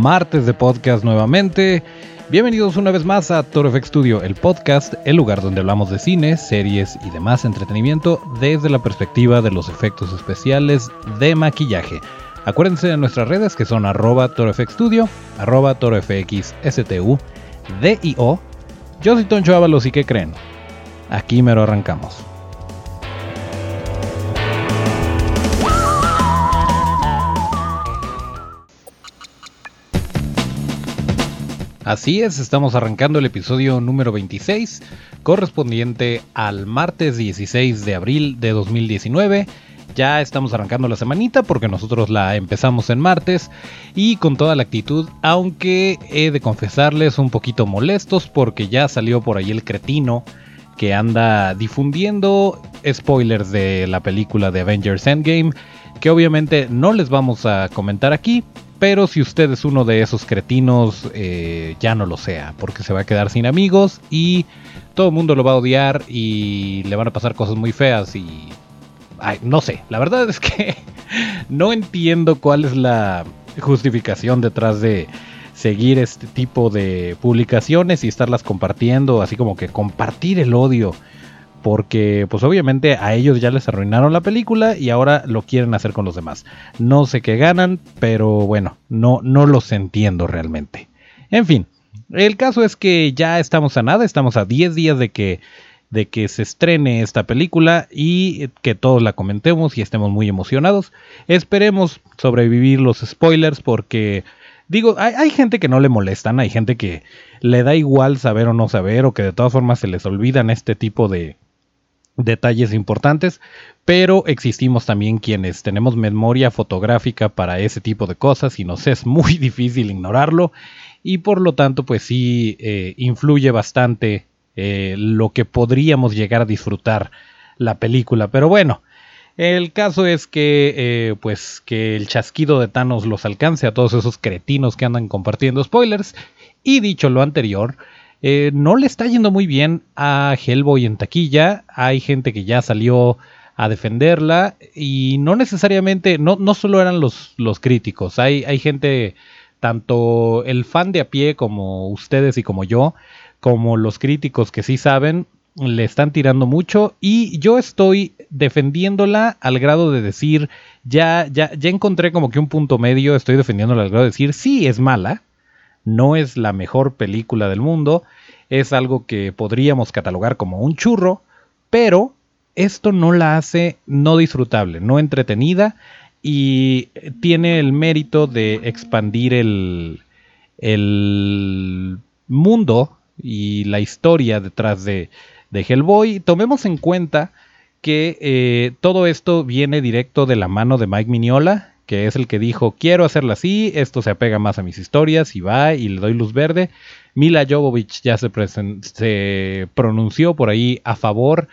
martes de podcast nuevamente. Bienvenidos una vez más a Toro FX Studio, el podcast, el lugar donde hablamos de cine, series y demás entretenimiento desde la perspectiva de los efectos especiales de maquillaje. Acuérdense de nuestras redes que son arroba ToroFX Studio, arroba ToroFXSTU, DIO. Yo soy Toncho Ábalos y ¿qué creen? Aquí me lo arrancamos. Así es, estamos arrancando el episodio número 26, correspondiente al martes 16 de abril de 2019. Ya estamos arrancando la semanita porque nosotros la empezamos en martes y con toda la actitud, aunque he de confesarles un poquito molestos porque ya salió por ahí el cretino que anda difundiendo spoilers de la película de Avengers Endgame, que obviamente no les vamos a comentar aquí, pero si usted es uno de esos cretinos, eh, ya no lo sea, porque se va a quedar sin amigos y todo el mundo lo va a odiar y le van a pasar cosas muy feas y... No sé, la verdad es que no entiendo cuál es la justificación detrás de seguir este tipo de publicaciones y estarlas compartiendo, así como que compartir el odio porque pues obviamente a ellos ya les arruinaron la película y ahora lo quieren hacer con los demás. No sé qué ganan, pero bueno, no, no los entiendo realmente. En fin, el caso es que ya estamos a nada, estamos a 10 días de que, de que se estrene esta película y que todos la comentemos y estemos muy emocionados. Esperemos sobrevivir los spoilers porque... Digo, hay, hay, gente que no le molestan, hay gente que le da igual saber o no saber, o que de todas formas se les olvidan este tipo de, detalles importantes, pero existimos también quienes tenemos memoria fotográfica para ese tipo de cosas y nos es muy difícil ignorarlo y por lo tanto pues sí eh, influye bastante eh, lo que podríamos llegar a disfrutar la película, pero bueno. El caso es que, eh, pues, que el chasquido de Thanos los alcance a todos esos cretinos que andan compartiendo spoilers. Y dicho lo anterior, eh, no le está yendo muy bien a Hellboy en taquilla. Hay gente que ya salió a defenderla y no necesariamente, no, no solo eran los, los críticos, hay, hay gente, tanto el fan de a pie como ustedes y como yo, como los críticos que sí saben, le están tirando mucho y yo estoy defendiéndola al grado de decir, ya, ya, ya encontré como que un punto medio, estoy defendiéndola al grado de decir, sí es mala, no es la mejor película del mundo, es algo que podríamos catalogar como un churro, pero esto no la hace no disfrutable, no entretenida y tiene el mérito de expandir el, el mundo y la historia detrás de, de Hellboy. Tomemos en cuenta que eh, todo esto viene directo de la mano de Mike Mignola, que es el que dijo, quiero hacerla así, esto se apega más a mis historias y va y le doy luz verde. Mila Jovovich ya se, pronunció por ahí a favor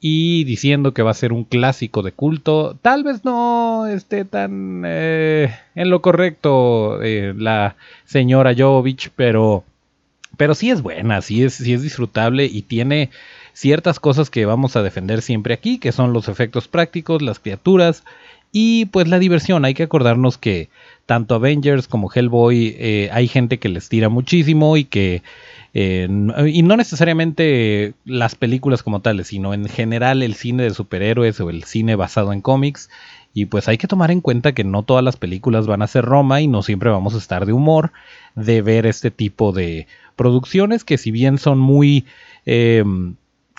y diciendo que va a ser un clásico de culto. Tal vez no esté tan eh, en lo correcto eh, la señora Jovovich, pero, pero sí es buena, sí es, sí es disfrutable y tiene ciertas cosas que vamos a defender siempre aquí, que son los efectos prácticos, las criaturas, y pues la diversión, hay que acordarnos que tanto Avengers como Hellboy eh, hay gente que les tira muchísimo y que... Eh, y no necesariamente las películas como tales, sino en general el cine de superhéroes o el cine basado en cómics. Y pues hay que tomar en cuenta que no todas las películas van a ser Roma y no siempre vamos a estar de humor de ver este tipo de producciones que si bien son muy... Eh,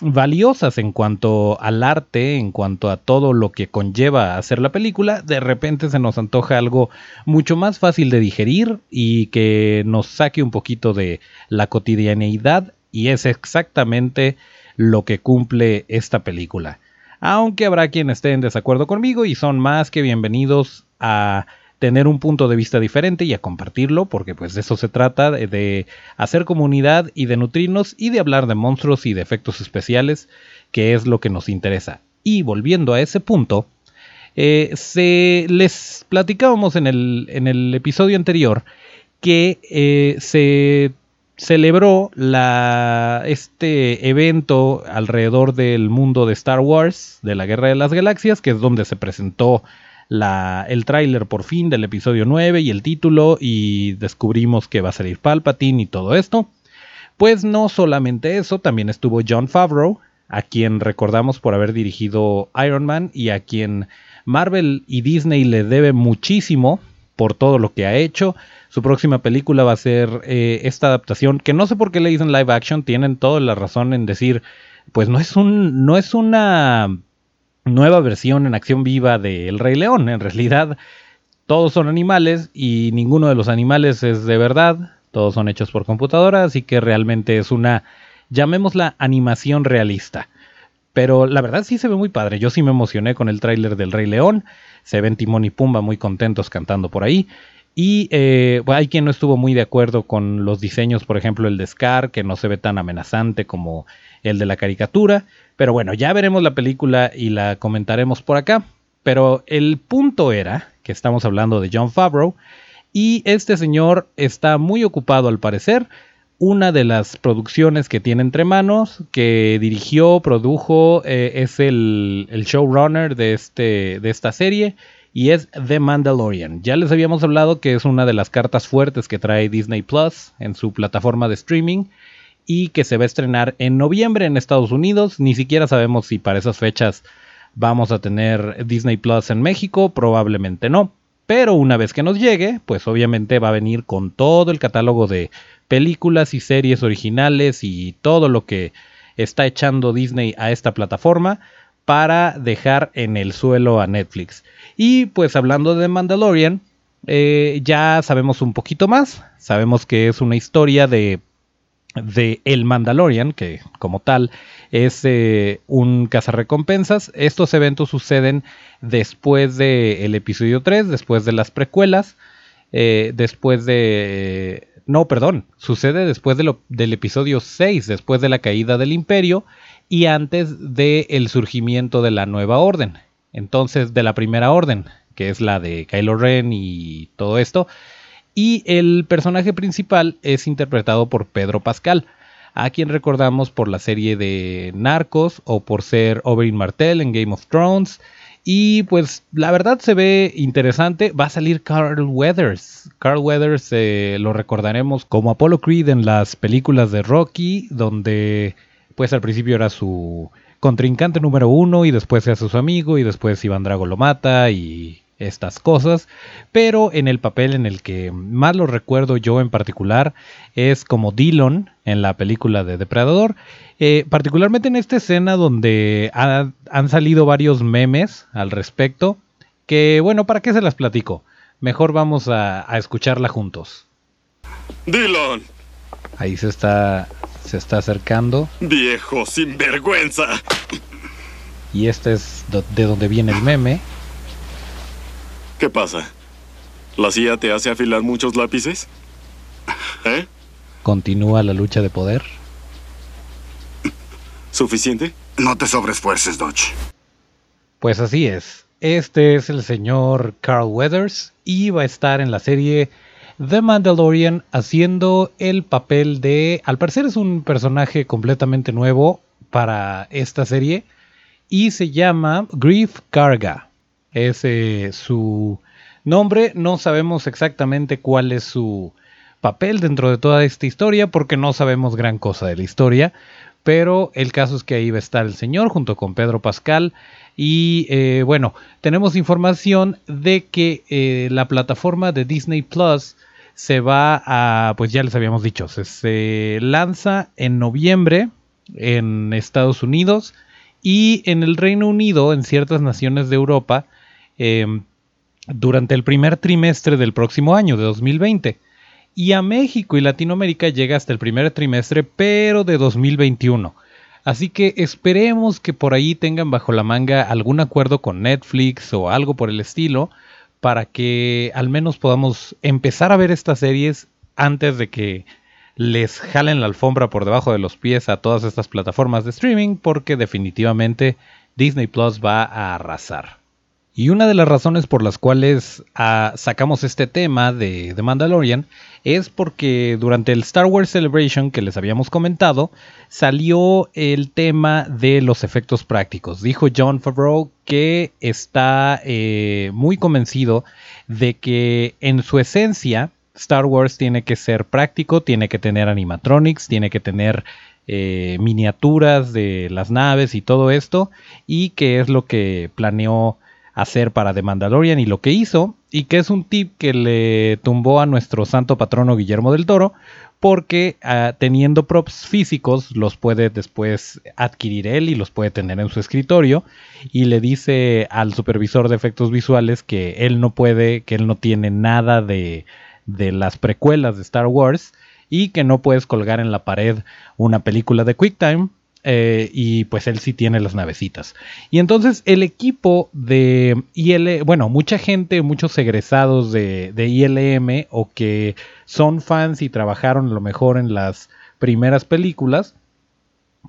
valiosas en cuanto al arte, en cuanto a todo lo que conlleva hacer la película, de repente se nos antoja algo mucho más fácil de digerir y que nos saque un poquito de la cotidianeidad y es exactamente lo que cumple esta película. Aunque habrá quien esté en desacuerdo conmigo y son más que bienvenidos a tener un punto de vista diferente y a compartirlo, porque pues de eso se trata, de, hacer comunidad y de nutrirnos y de hablar de monstruos y de efectos especiales, que es lo que nos interesa. Y volviendo a ese punto, eh, se, les platicábamos en el, en el episodio anterior que eh, se celebró la, este evento alrededor del mundo de Star Wars, de la Guerra de las Galaxias, que es donde se presentó la, el tráiler por fin del episodio 9 y el título y descubrimos que va a salir Palpatine y todo esto. Pues no solamente eso, también estuvo John Favreau, a quien recordamos por haber dirigido Iron Man y a quien Marvel y Disney le debe muchísimo por todo lo que ha hecho. Su próxima película va a ser eh, esta adaptación, que no sé por qué le dicen live action, tienen toda la razón en decir, pues no es un, no es una nueva versión en acción viva de El Rey León. En realidad, todos son animales y ninguno de los animales es de verdad. Todos son hechos por computadora, así que realmente es una, llamémosla animación realista. Pero la verdad sí se ve muy padre. Yo sí me emocioné con el tráiler del Rey León. Se ven Timón y Pumba muy contentos cantando por ahí. Y eh, hay quien no estuvo muy de acuerdo con los diseños, por ejemplo el de Scar, que no se ve tan amenazante como el de la caricatura. Pero bueno, ya veremos la película y la comentaremos por acá. Pero el punto era que estamos hablando de John Favreau y este señor está muy ocupado al parecer. Una de las producciones que tiene entre manos, que dirigió, produjo, eh, es el, showrunner de, este, de esta serie y es The Mandalorian. Ya les habíamos hablado que es una de las cartas fuertes que trae Disney Plus en su plataforma de streaming y que se va a estrenar en noviembre en Estados Unidos. Ni siquiera sabemos si para esas fechas vamos a tener Disney Plus en México, probablemente no. Pero una vez que nos llegue, pues obviamente va a venir con todo el catálogo de películas y series originales y todo lo que está echando Disney a esta plataforma para dejar en el suelo a Netflix. Y pues hablando de Mandalorian, eh, ya sabemos un poquito más. Sabemos que es una historia de de El Mandalorian, que como tal es eh, un cazarrecompensas. Estos eventos suceden después del episodio 3, después de las precuelas, eh, después de... no, perdón, sucede después del episodio 6, después de la caída del imperio y antes del surgimiento de la nueva orden. Entonces, de la primera orden, que es la de Kylo Ren y todo esto. Y el personaje principal es interpretado por Pedro Pascal, a quien recordamos por la serie de Narcos o por ser Oberyn Martell en Game of Thrones. Y pues la verdad se ve interesante. Va a salir Carl Weathers. Carl Weathers eh, lo recordaremos como Apollo Creed en las películas de Rocky, donde pues al principio era su contrincante número uno y después se hace su amigo y después Iván Drago lo mata y estas cosas, pero en el papel en el que más lo recuerdo yo en particular es como Dillon en la película de Depredador, eh, particularmente en esta escena donde han salido varios memes al respecto, que bueno, ¿para qué se las platico? Mejor vamos a, a escucharla juntos. Dillon. Ahí se está, se está acercando. Viejo sinvergüenza. Y este es de donde viene el meme. ¿Qué pasa? ¿La CIA te hace afilar muchos lápices? ¿Eh? ¿Continúa la lucha de poder? ¿Suficiente? No te sobreesfuerces, Dodge. Pues así es. Este es el señor Carl Weathers y va a estar en la serie The Mandalorian haciendo el papel de... Al parecer es un personaje completamente nuevo para esta serie y se llama Grief Karga es eh, su nombre. No sabemos exactamente cuál es su papel dentro de toda esta historia porque no sabemos gran cosa de la historia. Pero el caso es que ahí va a estar el señor junto con Pedro Pascal. Y eh, bueno, tenemos información de que eh, la plataforma de Disney Plus se va a, pues ya les habíamos dicho, se lanza en noviembre en Estados Unidos y en el Reino Unido, en ciertas naciones de Europa, Em, durante el primer trimestre del próximo año, de 2020. Y a México y Latinoamérica llega hasta el primer trimestre, pero de 2021. Así que esperemos que por ahí tengan bajo la manga algún acuerdo con Netflix o algo por el estilo, para que al menos podamos empezar a ver estas series antes de que les jalen la alfombra por debajo de los pies a todas estas plataformas de streaming, porque definitivamente Disney Plus va a arrasar. Y una de las razones por las cuales ah, sacamos este tema de, The Mandalorian es porque durante el Star Wars Celebration que les habíamos comentado, salió el tema de los efectos prácticos. Dijo John Favreau que está eh, muy convencido de que en su esencia Star Wars tiene que ser práctico, tiene que tener animatronics, tiene que tener eh, miniaturas de las naves y todo esto, y que es lo que planeó hacer para The Mandalorian y lo que hizo, y que es un tip que le tumbó a nuestro santo patrono Guillermo del Toro, porque ah, teniendo props físicos los puede después adquirir él y los puede tener en su escritorio, y le dice al supervisor de efectos visuales que él no puede, que él no tiene nada de, de las precuelas de Star Wars, y que no puedes colgar en la pared una película de QuickTime eh, y pues él sí tiene las navecitas. Y entonces el equipo de IL, bueno, mucha gente, muchos egresados de, de, ILM o que son fans y trabajaron a lo mejor en las primeras películas,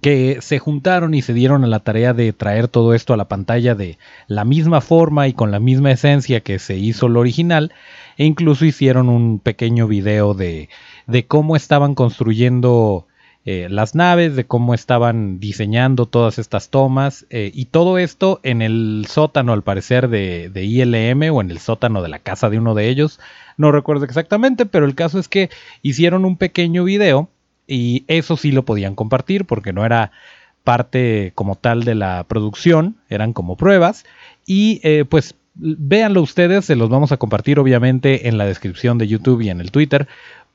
que se juntaron y se dieron a la tarea de traer todo esto a la pantalla de la misma forma y con la misma esencia que se hizo lo original, e incluso hicieron un pequeño video de, de cómo estaban construyendo eh, las naves, de cómo estaban diseñando todas estas tomas eh, y todo esto en el sótano al parecer de, ILM o en el sótano de la casa de uno de ellos. No recuerdo exactamente, pero el caso es que hicieron un pequeño video y eso sí lo podían compartir porque no era parte como tal de la producción, eran como pruebas y eh, pues véanlo ustedes, se los vamos a compartir obviamente en la descripción de YouTube y en el Twitter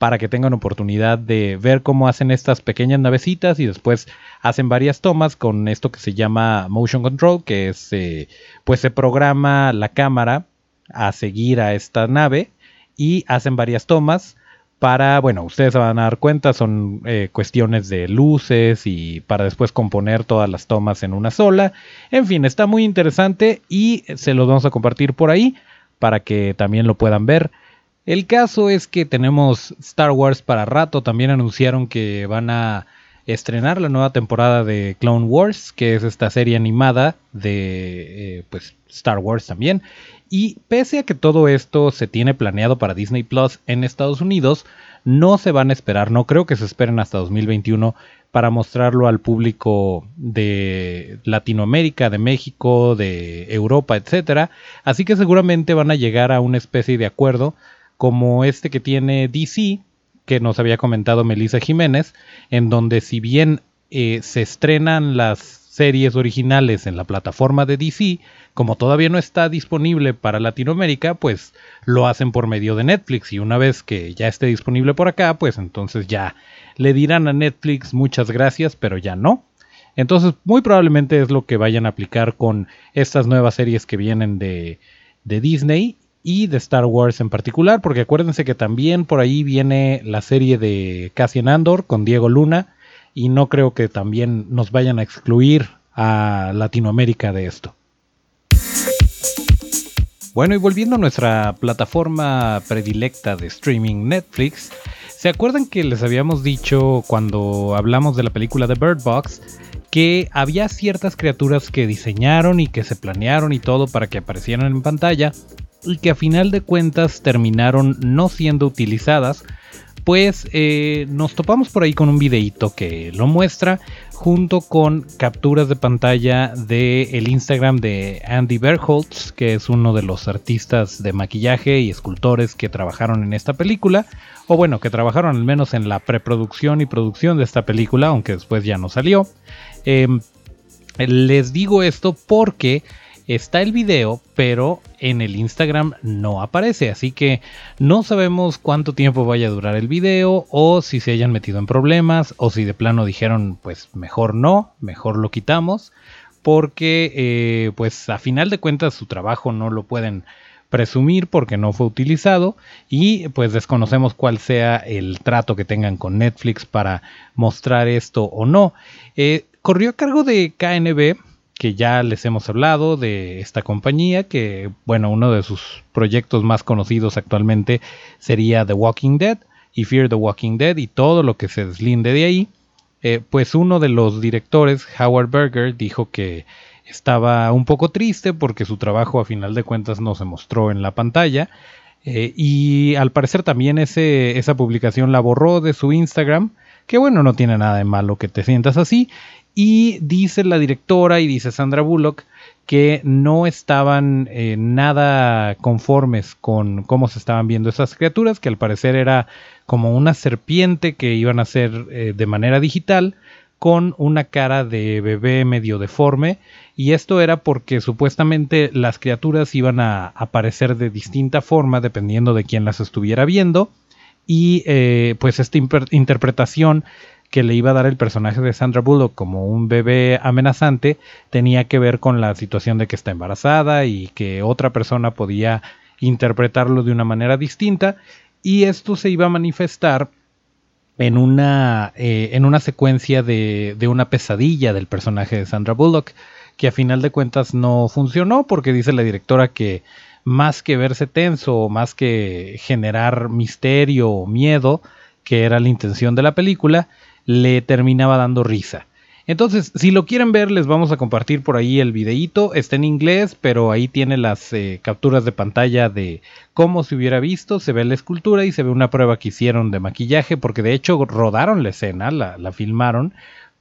para que tengan oportunidad de ver cómo hacen estas pequeñas navecitas y después hacen varias tomas con esto que se llama motion control, que es eh, pues se programa la cámara a seguir a esta nave y hacen varias tomas para, bueno, ustedes se van a dar cuenta, son eh, cuestiones de luces y para después componer todas las tomas en una sola. En fin, está muy interesante y se los vamos a compartir por ahí para que también lo puedan ver. El caso es que tenemos Star Wars para rato. También anunciaron que van a estrenar la nueva temporada de Clone Wars, que es esta serie animada de eh, pues Star Wars también. Y pese a que todo esto se tiene planeado para Disney Plus en Estados Unidos, no se van a esperar, no creo que se esperen hasta 2021 para mostrarlo al público de Latinoamérica, de México, de Europa, etc. Así que seguramente van a llegar a una especie de acuerdo como este que tiene DC, que nos había comentado Melissa Jiménez, en donde si bien eh, se estrenan las series originales en la plataforma de DC, como todavía no está disponible para Latinoamérica, pues lo hacen por medio de Netflix y una vez que ya esté disponible por acá, pues entonces ya le dirán a Netflix muchas gracias, pero ya no. Entonces muy probablemente es lo que vayan a aplicar con estas nuevas series que vienen de, de Disney y de Star Wars en particular, porque acuérdense que también por ahí viene la serie de Cassian Andor con Diego Luna y no creo que también nos vayan a excluir a Latinoamérica de esto. Bueno, y volviendo a nuestra plataforma predilecta de streaming Netflix, ¿se acuerdan que les habíamos dicho cuando hablamos de la película de Bird Box que había ciertas criaturas que diseñaron y que se planearon y todo para que aparecieran en pantalla, y que a final de cuentas terminaron no siendo utilizadas, pues eh, nos topamos por ahí con un videíto que lo muestra junto con capturas de pantalla del el Instagram de Andy Berholtz, que es uno de los artistas de maquillaje y escultores que trabajaron en esta película, o bueno, que trabajaron al menos en la preproducción y producción de esta película, aunque después ya no salió. Em, les digo esto porque está el video, pero en el Instagram no aparece, así que no sabemos cuánto tiempo vaya a durar el video o si se hayan metido en problemas o si de plano dijeron pues mejor no, mejor lo quitamos, porque eh, pues a final de cuentas su trabajo no lo pueden presumir porque no fue utilizado y pues desconocemos cuál sea el trato que tengan con Netflix para mostrar esto o no. Eh, corrió a cargo de KNB que ya les hemos hablado de esta compañía, que bueno, uno de sus proyectos más conocidos actualmente sería The Walking Dead y Fear the Walking Dead y todo lo que se deslinde de ahí. Eh, pues uno de los directores, Howard Berger, dijo que estaba un poco triste porque su trabajo a final de cuentas no se mostró en la pantalla. Eh, y al parecer también ese, esa publicación la borró de su Instagram, que bueno, no tiene nada de malo que te sientas así. Y dice la directora y dice Sandra Bullock que no estaban eh, nada conformes con cómo se estaban viendo esas criaturas, que al parecer era como una serpiente que iban a hacer eh, de manera digital con una cara de bebé medio deforme. Y esto era porque supuestamente las criaturas iban a aparecer de distinta forma dependiendo de quién las estuviera viendo. Y eh, pues esta interpretación que le iba a dar el personaje de Sandra Bullock como un bebé amenazante tenía que ver con la situación de que está embarazada y que otra persona podía interpretarlo de una manera distinta y esto se iba a manifestar en una, eh, en una secuencia de, de, una pesadilla del personaje de Sandra Bullock, que a final de cuentas no funcionó porque dice la directora que más que verse tenso más que generar misterio o miedo, que era la intención de la película, le terminaba dando risa. Entonces, si lo quieren ver, les vamos a compartir por ahí el videíto. Está en inglés, pero ahí tiene las eh, capturas de pantalla de cómo se hubiera visto. Se ve la escultura y se ve una prueba que hicieron de maquillaje, porque de hecho rodaron la escena, la, la filmaron,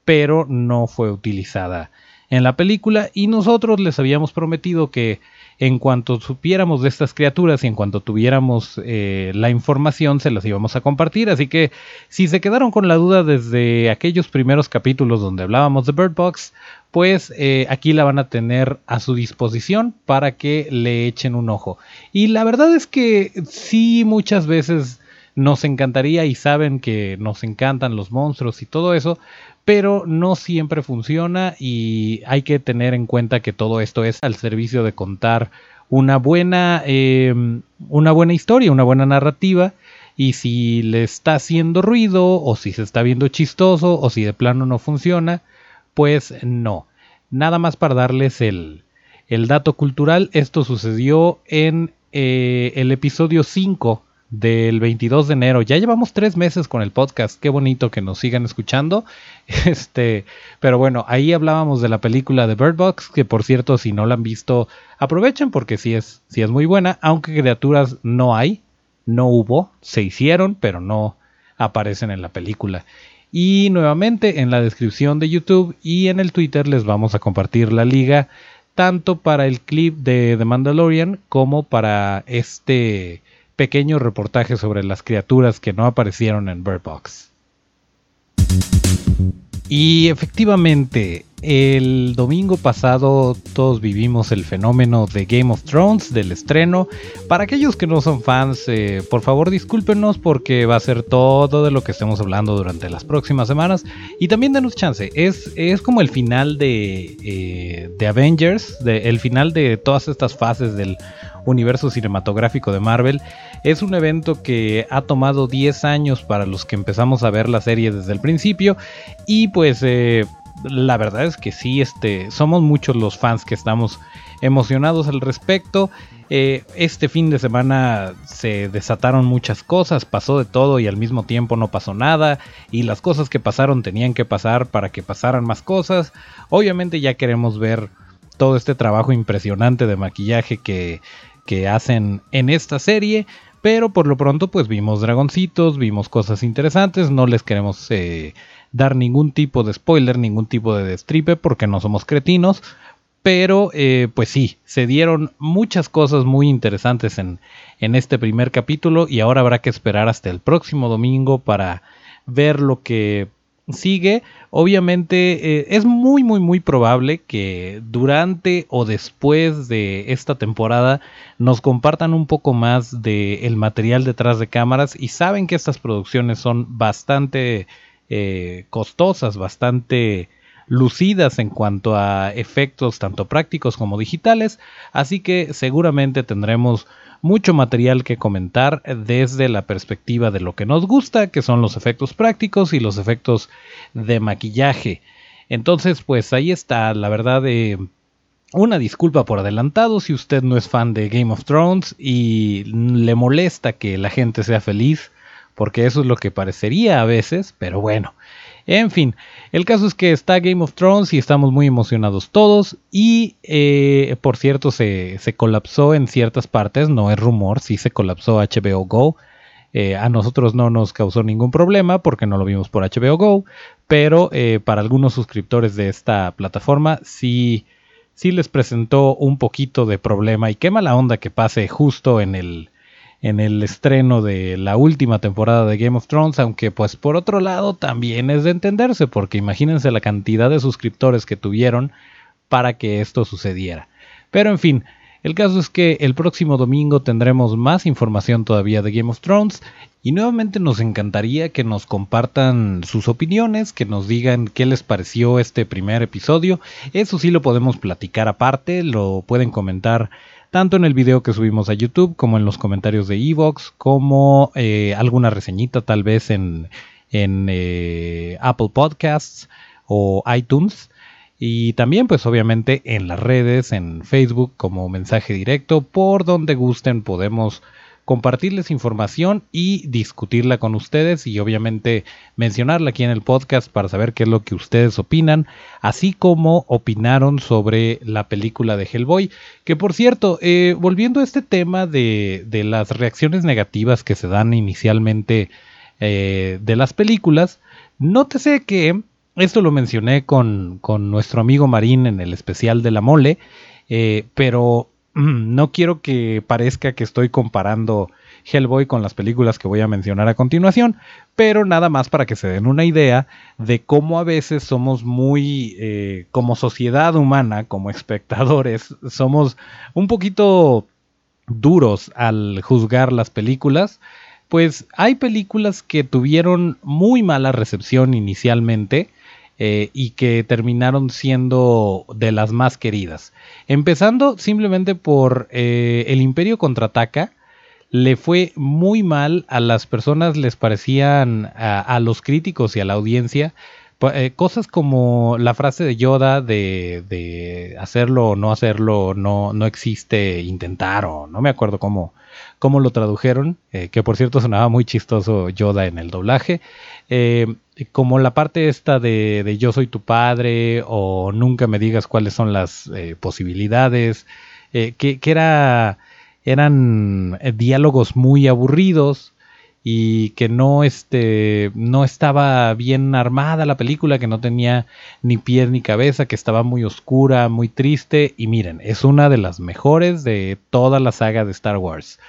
pero no fue utilizada en la película. Y nosotros les habíamos prometido que en cuanto supiéramos de estas criaturas y en cuanto tuviéramos eh, la información se las íbamos a compartir. Así que si se quedaron con la duda desde aquellos primeros capítulos donde hablábamos de Bird Box, pues eh, aquí la van a tener a su disposición para que le echen un ojo. Y la verdad es que sí muchas veces nos encantaría y saben que nos encantan los monstruos y todo eso, pero no siempre funciona y hay que tener en cuenta que todo esto es al servicio de contar una buena, em, una buena historia, una buena narrativa y si le está haciendo ruido o si se está viendo chistoso o si de plano no funciona, pues no. Nada más para darles el, el dato cultural, esto sucedió en eh, el episodio 5 del 22 de enero. Ya llevamos tres meses con el podcast. Qué bonito que nos sigan escuchando. Este, pero bueno, ahí hablábamos de la película de Bird Box, que por cierto, si no la han visto, aprovechen porque sí es, sí es muy buena. Aunque criaturas no hay, no hubo, se hicieron, pero no aparecen en la película. Y nuevamente en la descripción de YouTube y en el Twitter les vamos a compartir la liga tanto para el clip de The Mandalorian como para este pequeño reportaje sobre las criaturas que no aparecieron en Bird Box. Y efectivamente, el domingo pasado todos vivimos el fenómeno de Game of Thrones, del estreno. Para aquellos que no son fans, eh, por favor discúlpenos porque va a ser todo de lo que estemos hablando durante las próximas semanas. Y también denos chance, es, es como el final de, eh, de Avengers, el final de todas estas fases del universo cinematográfico de Marvel. Es un evento que ha tomado 10 años para los que empezamos a ver la serie desde el principio y pues eh, la verdad es que sí, este, somos muchos los fans que estamos emocionados al respecto. Eh, este fin de semana se desataron muchas cosas, pasó de todo y al mismo tiempo no pasó nada. Y las cosas que pasaron tenían que pasar para que pasaran más cosas. Obviamente ya queremos ver todo este trabajo impresionante de maquillaje que que hacen en esta serie. Pero por lo pronto pues vimos dragoncitos, vimos cosas interesantes, no les queremos eh, dar ningún tipo de spoiler, ningún tipo de destripe porque no somos cretinos. Pero eh, pues sí, se dieron muchas cosas muy interesantes en, en este primer capítulo y ahora habrá que esperar hasta el próximo domingo para ver lo que sigue, obviamente eh, es muy muy muy probable que durante o después de esta temporada nos compartan un poco más del material detrás de cámaras y saben que estas producciones son bastante eh, costosas, bastante lucidas en cuanto a efectos tanto prácticos como digitales, así que seguramente tendremos mucho material que comentar desde la perspectiva de lo que nos gusta, que son los efectos prácticos y los efectos de maquillaje. Entonces, pues ahí está, la verdad, eh, una disculpa por adelantado si usted no es fan de Game of Thrones y le molesta que la gente sea feliz, porque eso es lo que parecería a veces, pero bueno. En fin, el caso es que está Game of Thrones y estamos muy emocionados todos. Y eh, por cierto, se, colapsó en ciertas partes, no es rumor, sí se colapsó HBO Go. Eh, a nosotros no nos causó ningún problema porque no lo vimos por HBO Go, pero eh, para algunos suscriptores de esta plataforma sí, sí les presentó un poquito de problema y qué mala onda que pase justo en el, en el estreno de la última temporada de Game of Thrones, aunque pues por otro lado también es de entenderse, porque imagínense la cantidad de suscriptores que tuvieron para que esto sucediera. Pero en fin, el caso es que el próximo domingo tendremos más información todavía de Game of Thrones y nuevamente nos encantaría que nos compartan sus opiniones, que nos digan qué les pareció este primer episodio. Eso sí lo podemos platicar aparte, lo pueden comentar tanto en el video que subimos a YouTube como en los comentarios de Evox, como eh, alguna reseñita tal vez en, eh, Apple Podcasts o iTunes. Y también pues obviamente en las redes, en Facebook como mensaje directo, por donde gusten podemos compartirles información y discutirla con ustedes y obviamente mencionarla aquí en el podcast para saber qué es lo que ustedes opinan, así como opinaron sobre la película de Hellboy. Que por cierto, eh, volviendo a este tema de, las reacciones negativas que se dan inicialmente eh, de las películas, nótese que esto lo mencioné con, nuestro amigo Marín en el especial de la mole, eh, pero no quiero que parezca que estoy comparando Hellboy con las películas que voy a mencionar a continuación, pero nada más para que se den una idea de cómo a veces somos muy, eh, como sociedad humana, como espectadores, somos un poquito duros al juzgar las películas. Pues hay películas que tuvieron muy mala recepción inicialmente, eh, y que terminaron siendo de las más queridas. Empezando simplemente por eh, El Imperio contraataca, le fue muy mal a las personas, les parecían a, los críticos y a la audiencia eh, cosas como la frase de Yoda de, hacerlo o no hacerlo, no, no existe intentar o no me acuerdo cómo, cómo lo tradujeron, que por cierto sonaba muy chistoso Yoda en el doblaje. Eh, como la parte esta de, yo soy tu padre o nunca me digas cuáles son las eh, posibilidades, eh, que, era, eran diálogos muy aburridos y que no, este, no estaba bien armada la película, que no tenía ni pies ni cabeza, que estaba muy oscura, muy triste y miren, es una de las mejores de toda la saga de Star Wars.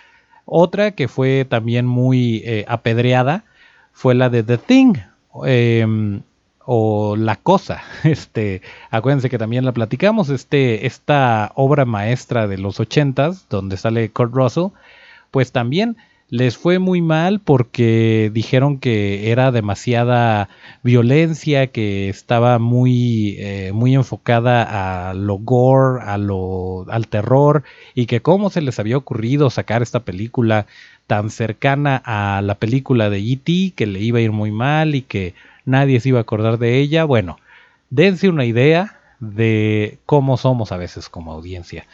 Otra que fue también muy apedreada fue la de The Thing, Em, o La Cosa. Este, acuérdense que también la platicamos, este, esta obra maestra de los ochentas, donde sale Kurt Russell, pues también les fue muy mal porque dijeron que era demasiada violencia, que estaba muy, eh, muy enfocada a lo gore, a lo, al terror, y que cómo se les había ocurrido sacar esta película tan cercana a la película de E.T. que le iba a ir muy mal y que nadie se iba a acordar de ella. Bueno, dense una idea de cómo somos a veces como audiencia.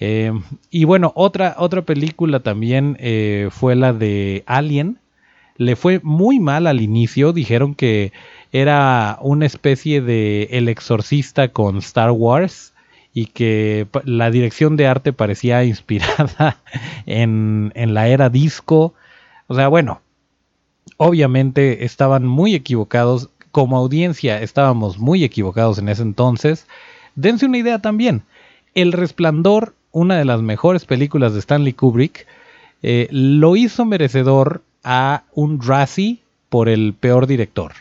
Eh, y bueno, otra, otra película también eh, fue la de Alien. Le fue muy mal al inicio. Dijeron que era una especie de El Exorcista con Star Wars y que la dirección de arte parecía inspirada en, la era disco. O sea, bueno, obviamente estaban muy equivocados. Como audiencia estábamos muy equivocados en ese entonces. Dense una idea también. El Resplandor, una de las mejores películas de Stanley Kubrick, eh, lo hizo merecedor a un Razzie por el peor director.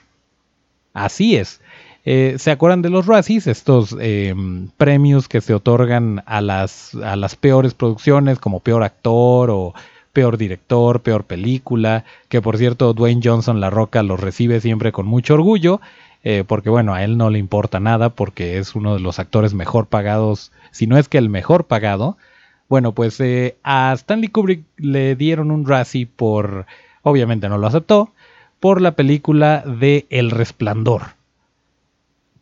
Así es. Eh, ¿Se acuerdan de los Razzies? Estos em, premios que se otorgan a las, a las peores producciones como peor actor o peor director, peor película, que por cierto Dwayne Johnson La Roca los recibe siempre con mucho orgullo, eh, porque bueno, a él no le importa nada porque es uno de los actores mejor pagados, si no es que el mejor pagado. Bueno, pues eh, a Stanley Kubrick le dieron un Razzie por, obviamente no lo aceptó, por la película de El Resplandor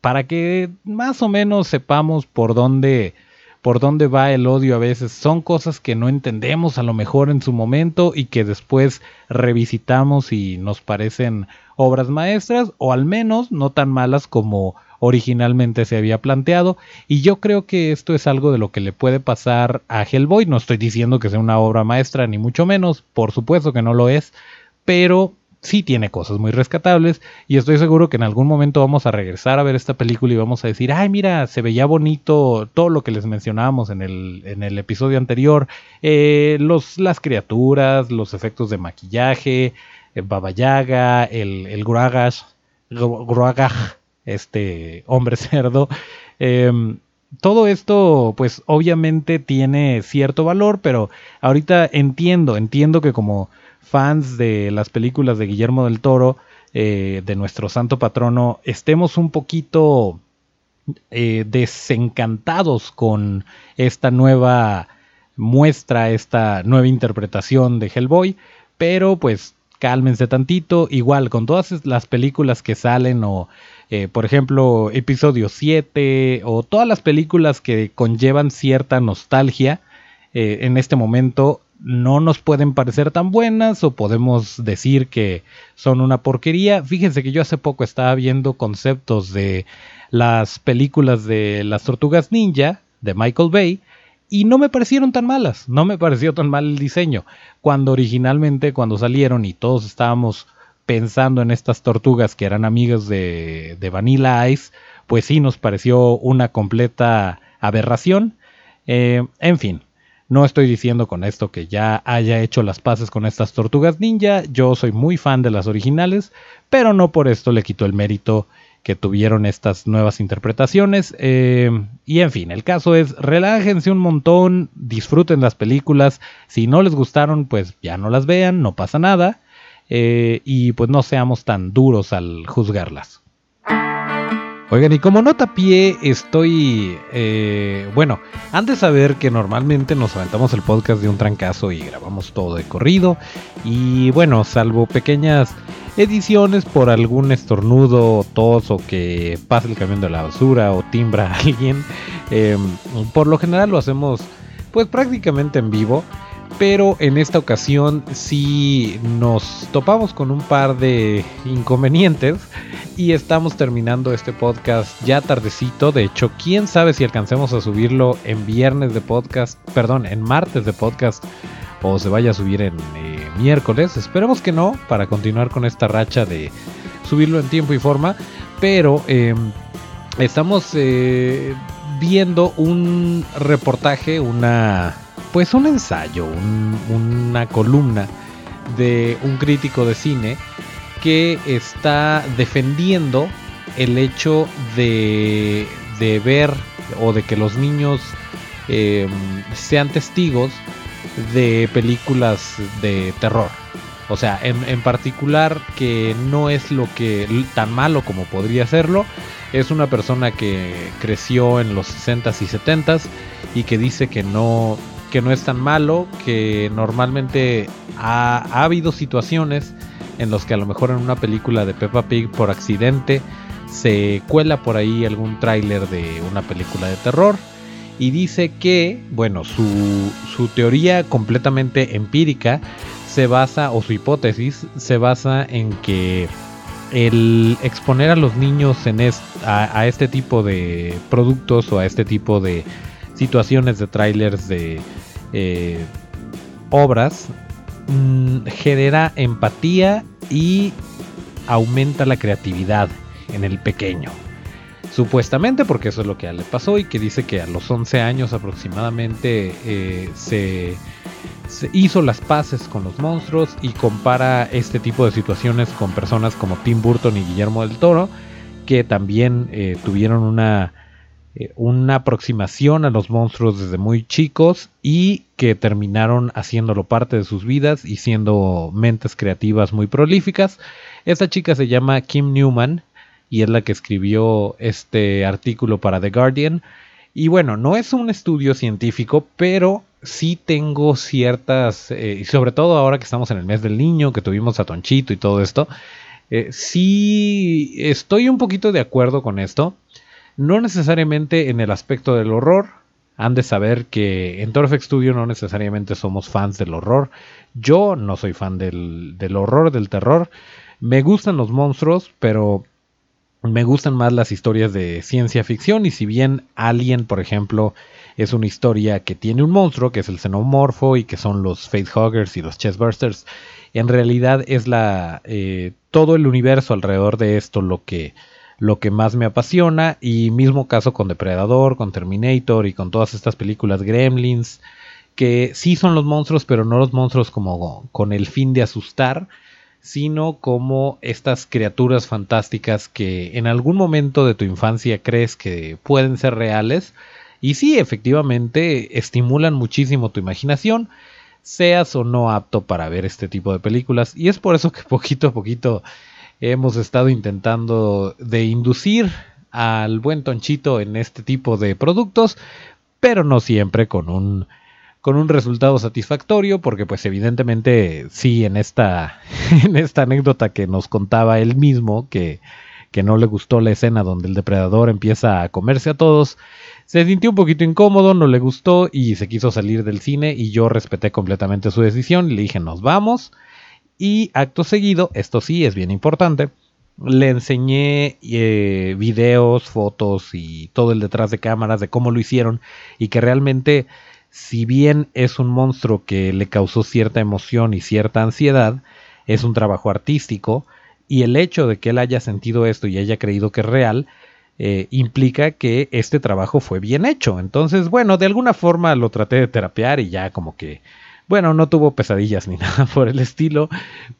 para que más o menos sepamos por dónde, por dónde va el odio a veces. Son cosas que no entendemos a lo mejor en su momento y que después revisitamos y nos parecen obras maestras o al menos no tan malas como originalmente se había planteado. Y yo creo que esto es algo de lo que le puede pasar a Hellboy. No estoy diciendo que sea una obra maestra, ni mucho menos. Por supuesto que no lo es. Pero sí tiene cosas muy rescatables y estoy seguro que en algún momento vamos a regresar a ver esta película y vamos a decir, ay mira, se veía bonito todo lo que les mencionábamos en el, en el episodio anterior, eh, los, las criaturas, los efectos de maquillaje, eh, Baba Yaga, el, el Gruagash, este hombre cerdo. Em, todo esto, pues obviamente tiene cierto valor, pero ahorita entiendo, entiendo que como fans de las películas de Guillermo del Toro, eh, de nuestro santo patrono, estemos un poquito eh, desencantados con esta nueva muestra, esta nueva interpretación de Hellboy, pero pues cálmense tantito, igual con todas las películas que salen o eh, por ejemplo episodio 7 o todas las películas que conllevan cierta nostalgia, en este momento no nos pueden parecer tan buenas o podemos decir que son una porquería. Fíjense que yo hace poco estaba viendo conceptos de las películas de las tortugas ninja de Michael Bay y no me parecieron tan malas, no me pareció tan mal el diseño. Cuando originalmente, cuando salieron y todos estábamos pensando en estas tortugas que eran amigas de, de Vanilla Ice, pues sí nos pareció una completa aberración. Eh, en fin, no estoy diciendo con esto que ya haya hecho las paces con estas tortugas ninja, yo soy muy fan de las originales, pero no por esto le quito el mérito que tuvieron estas nuevas interpretaciones. Eh, y en fin, el caso es, relájense un montón, disfruten las películas, si no les gustaron, pues ya no las vean, no pasa nada, eh, y pues no seamos tan duros al juzgarlas. Oigan, y como nota pie, estoy. Eh, bueno, antes de saber que normalmente nos aventamos el podcast de un trancazo y grabamos todo de corrido. Y bueno, salvo pequeñas ediciones por algún estornudo, tos o que pase el camión de la basura o timbra a alguien. Em, por lo general lo hacemos pues prácticamente en vivo pero en esta ocasión sí nos topamos con un par de inconvenientes y estamos terminando este podcast ya tardecito. De hecho, quién sabe si alcancemos a subirlo en viernes de podcast, perdón, en martes de podcast o se vaya a subir en eh, miércoles. Esperemos que no, para continuar con esta racha de subirlo en tiempo y forma. Pero em, estamos eh, viendo un reportaje, una pues un ensayo, una columna de un crítico de cine que está defendiendo el hecho de, de ver o de que los niños em, sean testigos de películas de terror. O sea, en, en, particular que no es lo que tan malo como podría serlo. Es una persona que creció en los 60s y 70s y que dice que no, que no es tan malo, que normalmente ha, habido situaciones en los que a lo mejor en una película de Peppa Pig por accidente se cuela por ahí algún tráiler de una película de terror y dice que, bueno, su, su teoría completamente empírica se basa, o su hipótesis se basa en que el exponer a los niños a, este tipo de productos o a este tipo de situaciones de trailers de eh, obras mm, genera empatía y aumenta la creatividad en el pequeño. Supuestamente, porque eso es lo que le pasó y que dice que a los 11 años aproximadamente eh, se, hizo las paces con los monstruos y compara este tipo de situaciones con personas como Tim Burton y Guillermo del Toro, que también eh, tuvieron una eh, una aproximación a los monstruos desde muy chicos y que terminaron haciéndolo parte de sus vidas y siendo mentes creativas muy prolíficas. Esta chica se llama Kim Newman y es la que escribió este artículo para The Guardian. Y bueno, no es un estudio científico, pero sí tengo ciertas, eh, y sobre todo ahora que estamos en el mes del niño, que tuvimos a Tonchito y todo esto, eh, sí estoy un poquito de acuerdo con esto no necesariamente en el aspecto del horror, han de saber que en Torfex Studio no necesariamente somos fans del horror. Yo no soy fan del, del horror, del terror. Me gustan los monstruos, pero me gustan más las historias de ciencia ficción y si bien Alien, por ejemplo, es una historia que tiene un monstruo, que es el xenomorfo y que son los facehuggers y los chestbursters, en realidad es la eh, todo el universo alrededor de esto lo que lo que más me apasiona y mismo caso con Depredador, con Terminator y con todas estas películas Gremlins que sí son los monstruos, pero no los monstruos como con el fin de asustar, sino como estas criaturas fantásticas que en algún momento de tu infancia crees que pueden ser reales. Y sí, efectivamente, estimulan muchísimo tu imaginación, seas o no apto para ver este tipo de películas. Y es por eso que poquito a poquito hemos estado intentando de inducir al buen Tonchito en este tipo de productos, pero no siempre con un con un resultado satisfactorio, porque pues evidentemente sí, en esta, en esta anécdota que nos contaba él mismo, que, que no le gustó la escena donde el depredador empieza a comerse a todos, se sintió un poquito incómodo, no le gustó y se quiso salir del cine y yo respeté completamente su decisión, le dije nos vamos y acto seguido, esto sí es bien importante, le enseñé eh, videos, fotos y todo el detrás de cámaras de cómo lo hicieron y que realmente si bien es un monstruo que le causó cierta emoción y cierta ansiedad, es un trabajo artístico y el hecho de que él haya sentido esto y haya creído que es real, eh, implica que este trabajo fue bien hecho. Entonces, bueno, de alguna forma lo traté de terapear y ya como que, bueno, no tuvo pesadillas ni nada por el estilo,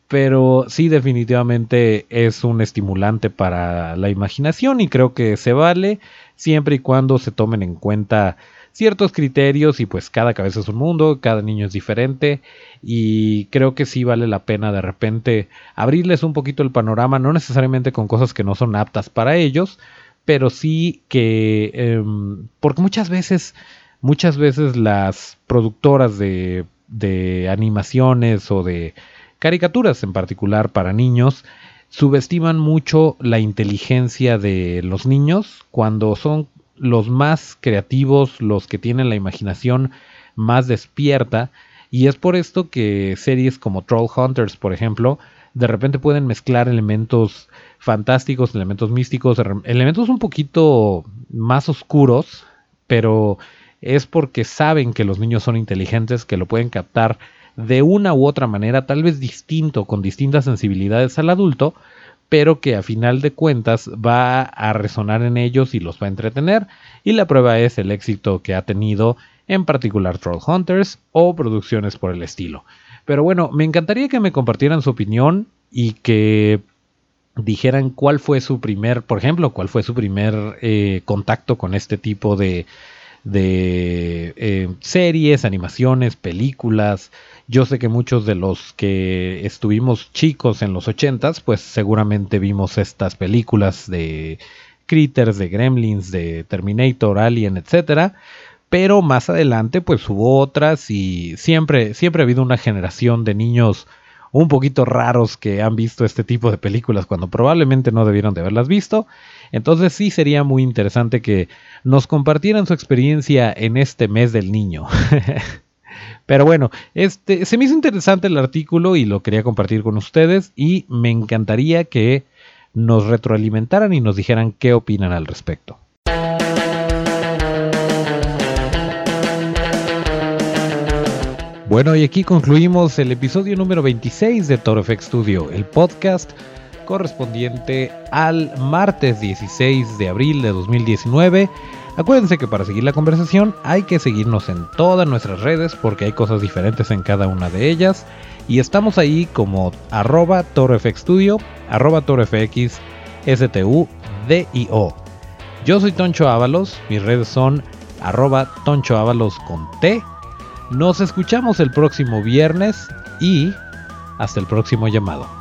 pero sí definitivamente es un estimulante para la imaginación y creo que se vale siempre y cuando se tomen en cuenta ciertos criterios y pues cada cabeza es un mundo, cada niño es diferente y creo que sí vale la pena de repente abrirles un poquito el panorama, no necesariamente con cosas que no son aptas para ellos, pero sí que em, porque muchas veces muchas veces las productoras de, de animaciones o de caricaturas en particular para niños subestiman mucho la inteligencia de los niños cuando son los más creativos, los que tienen la imaginación más despierta. Y es por esto que series como Troll Hunters, por ejemplo, de repente pueden mezclar elementos fantásticos, elementos místicos, elementos un poquito más oscuros, pero es porque saben que los niños son inteligentes, que lo pueden captar de una u otra manera, tal vez distinto, con distintas sensibilidades al adulto, pero que a final de cuentas va a resonar en ellos y los va a entretener. Y la prueba es el éxito que ha tenido en particular Troll Hunters o producciones por el estilo. Pero bueno, me encantaría que me compartieran su opinión y que dijeran cuál fue su primer, por ejemplo, cuál fue su primer eh, contacto con este tipo de, de eh, series, animaciones, películas, yo sé que muchos de los que estuvimos chicos en los ochentas, pues seguramente vimos estas películas de Critters, de Gremlins, de Terminator, Alien, etcétera. Pero más adelante, pues hubo otras y siempre, siempre ha habido una generación de niños un poquito raros que han visto este tipo de películas cuando probablemente no debieron de haberlas visto. Entonces sí sería muy interesante que nos compartieran su experiencia en este mes del niño. Pero bueno, este, se me hizo interesante el artículo y lo quería compartir con ustedes y me encantaría que nos retroalimentaran y nos dijeran qué opinan al respecto. Bueno, y aquí concluimos el episodio número 26 de Toro FX Studio, el podcast correspondiente al martes 16 de abril de 2019 Acuérdense que para seguir la conversación hay que seguirnos en todas nuestras redes porque hay cosas diferentes en cada una de ellas. Y estamos ahí como arroba torofxstudio, arroba torofx, STU-DIO. Yo soy Toncho Ábalos, mis redes son arroba Toncho Ábalos con T. Nos escuchamos el próximo viernes y hasta el próximo llamado.